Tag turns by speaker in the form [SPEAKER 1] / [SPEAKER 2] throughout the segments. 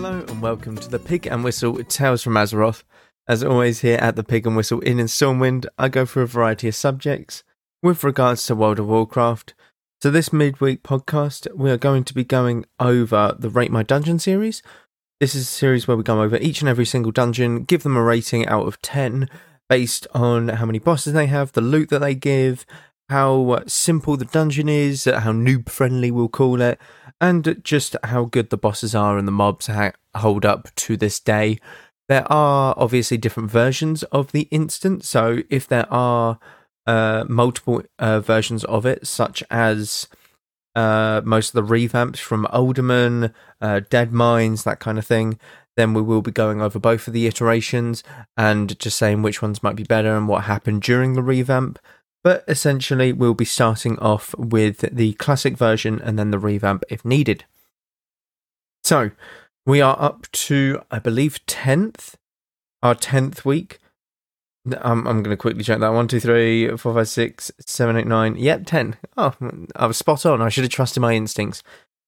[SPEAKER 1] welcome to the Pig and Whistle Tales from Azeroth. As always, here at the Pig and Whistle Inn in Stormwind, I go through a variety of subjects with regards to World of Warcraft. So, this midweek podcast, we are going to be going over the Rate My Dungeon series. This is a series where we go over each and every single dungeon, give them a rating out of 10 based on how many bosses they have, the loot that they give, how uh, simple the dungeon is, how noob friendly we'll call it, and just how good the bosses are and the mobs ha- hold up to this day. There are obviously different versions of the instance, so if there are uh, multiple uh, versions of it, such as uh, most of the revamps from Alderman, uh, Deadmines, that kind of thing, then we will be going over both of the iterations and just saying which ones might be better and what happened during the revamp. But essentially, we'll be starting off with the classic version and then the revamp if needed. So, we are up to, I believe, 10th, our 10th week. I'm, I'm going to quickly check that. 1, 2, 3, 4, 5, 6, 7, 8, 9. Yep, 10. Oh, I was spot on. I should have trusted my instincts.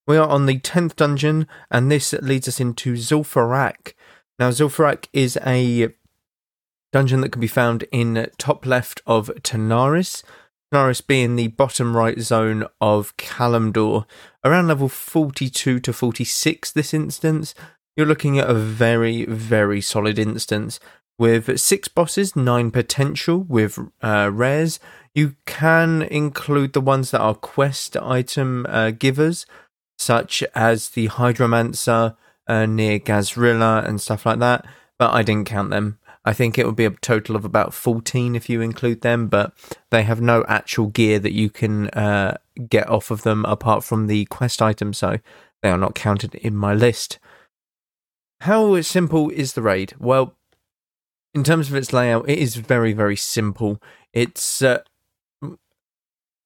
[SPEAKER 1] We are on the 10th dungeon, and this leads us into Zul'Farrak. Now, Zul'Farrak is a dungeon that can be found in top left of Tanaris. Tanaris being the bottom right zone of Kalimdor, around level 42 to 46 this instance. You're looking at a very, very solid instance with six bosses, nine potential with uh, rares. You can include the ones that are quest item uh, givers, such as the Hydromancer uh, near Gahz'rilla and stuff like that, but I didn't count them. I think it would be a total of about 14 if you include them, but they have no actual gear that you can uh, get off of them apart from the quest items, so they are not counted in my list. How simple is the raid? Well, in terms of its layout, it is very, very simple. It's. Uh,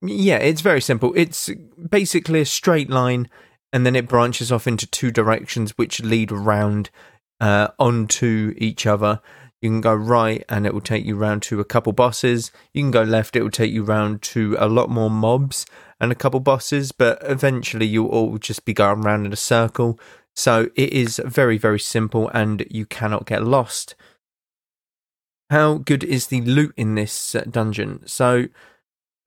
[SPEAKER 1] yeah, it's very simple. It's basically a straight line, and then it branches off into two directions, which lead around uh, onto each other. You can go right and it will take you round to a couple bosses. You can go left, it will take you round to a lot more mobs and a couple bosses, but eventually you'll all just be going round in a circle. So it is very, very simple and you cannot get lost. How good is the loot in this uh, dungeon? So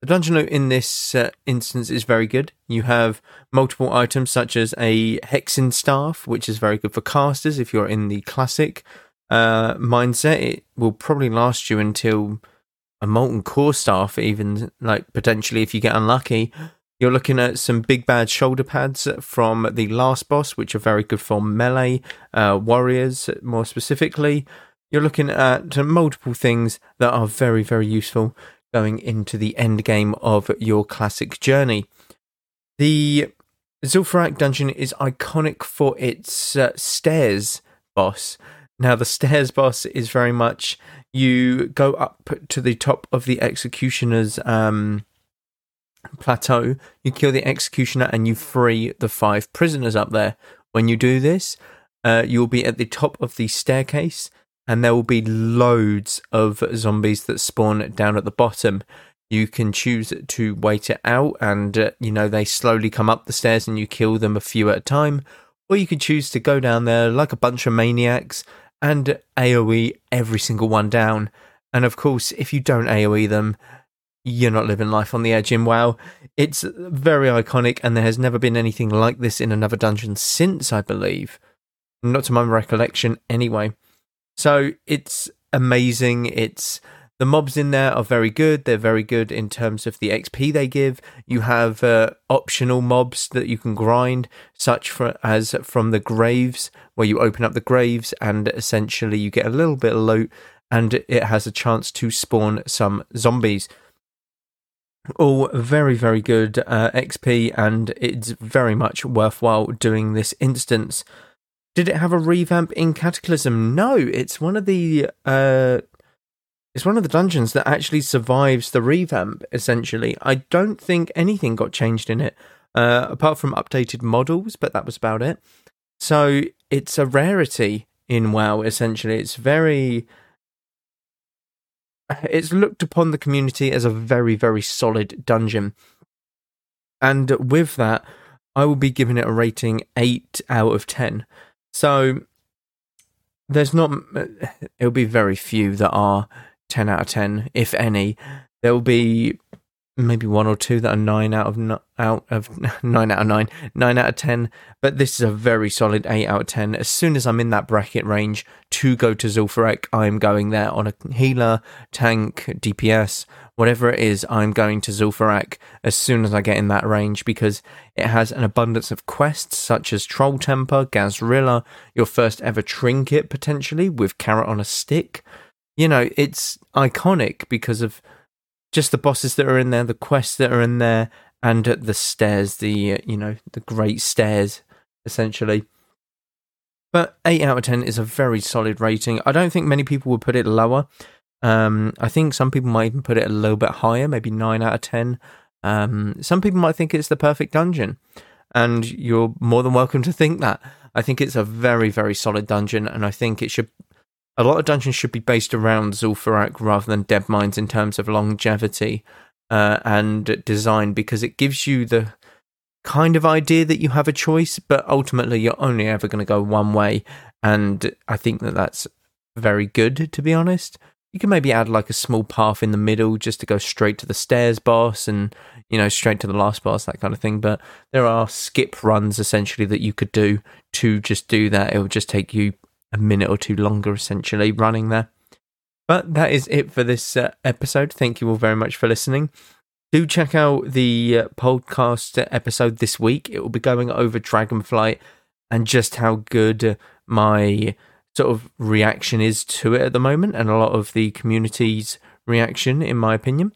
[SPEAKER 1] the dungeon loot in this uh, instance is very good. You have multiple items such as a Hexen staff, which is very good for casters if you're in the classic uh, mindset, it will probably last you until a molten core staff, even like potentially if you get unlucky. You're looking at some big bad shoulder pads from the last boss, which are very good for melee uh, warriors, more specifically. You're looking at multiple things that are very, very useful going into the end game of your classic journey. The Zul'Farrak dungeon is iconic for its uh, stairs boss. Now, the stairs boss is very much you go up to the top of the executioner's um, plateau, you kill the executioner, and you free the five prisoners up there. When you do this, uh, you'll be at the top of the staircase, and there will be loads of zombies that spawn down at the bottom. You can choose to wait it out, and uh, you know they slowly come up the stairs, and you kill them a few at a time. Or you could choose to go down there like a bunch of maniacs and AoE every single one down. And of course, if you don't AoE them, you're not living life on the edge in WoW. It's very iconic, and there has never been anything like this in another dungeon since, I believe. Not to my recollection, anyway. So it's amazing. It's the mobs in there are very good. They're very good in terms of the XP they give. You have uh, optional mobs that you can grind, such for, as from the graves, where you open up the graves and essentially you get a little bit of loot, and it has a chance to spawn some zombies. All very, very good uh, XP, and it's very much worthwhile doing this instance. Did it have a revamp in Cataclysm? No, it's one of the uh, it's one of the dungeons that actually survives the revamp, essentially. I don't think anything got changed in it, uh, apart from updated models, but that was about it. So it's a rarity in WoW, essentially. It's very. It's looked upon the community as a very, very solid dungeon. And with that, I will be giving it a rating 8 out of 10. So there's not. It'll be very few that are ten out of ten, if any. There will be maybe one or two that are nine out of out of nine out of nine, nine out of ten. But this is a very solid eight out of ten. As soon as I'm in that bracket range to go to Zul'Farrak, I'm going there on a healer, tank, DPS, whatever it is. I'm going to Zul'Farrak as soon as I get in that range because it has an abundance of quests such as Troll Temper, Gahz'rilla, your first ever trinket potentially with carrot on a stick. You know, it's iconic because of just the bosses that are in there, the quests that are in there, and the stairs, the uh, you know the great stairs, essentially. But eight out of ten is a very solid rating. I don't think many people would put it lower. Um, I think some people might even put it a little bit higher, maybe nine out of ten. Um, some people might think it's the perfect dungeon, and you're more than welcome to think that. I think it's a very, very solid dungeon, and I think it should a lot of dungeons should be based around Zul'Farrak rather than Deadmines in terms of longevity uh, and design because it gives you the kind of idea that you have a choice, but ultimately you're only ever going to go one way. And I think that that's very good, to be honest. You can maybe add like a small path in the middle just to go straight to the stairs boss and, you know, straight to the last boss, that kind of thing. But there are skip runs essentially that you could do to just do that. It will just take you a minute or two longer, essentially, running there. But that is it for this uh, episode. Thank you all very much for listening. Do check out the uh, podcast episode this week. It will be going over Dragonflight and just how good my sort of reaction is to it at the moment, and a lot of the community's reaction, in my opinion.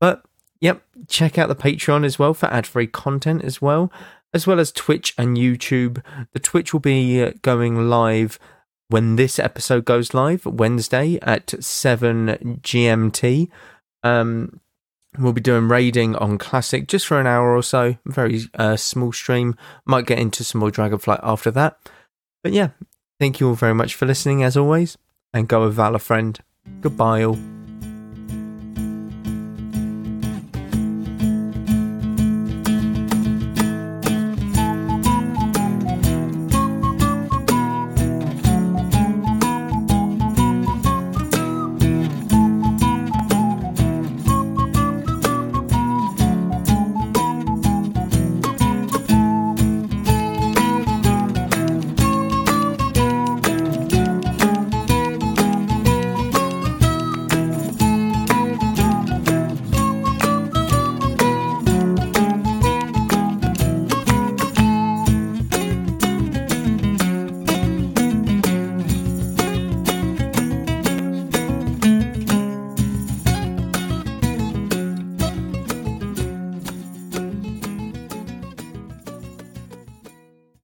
[SPEAKER 1] But yep, check out the Patreon as well for ad free content as well, as well as Twitch and YouTube. The Twitch will be uh, going live when this episode goes live Wednesday at 7 GMT. Um, we'll be doing raiding on Classic just for an hour or so. Very uh, small stream. Might get into some more Dragonflight after that. But yeah, thank you all very much for listening as always. And go with Valor Friend. Goodbye all.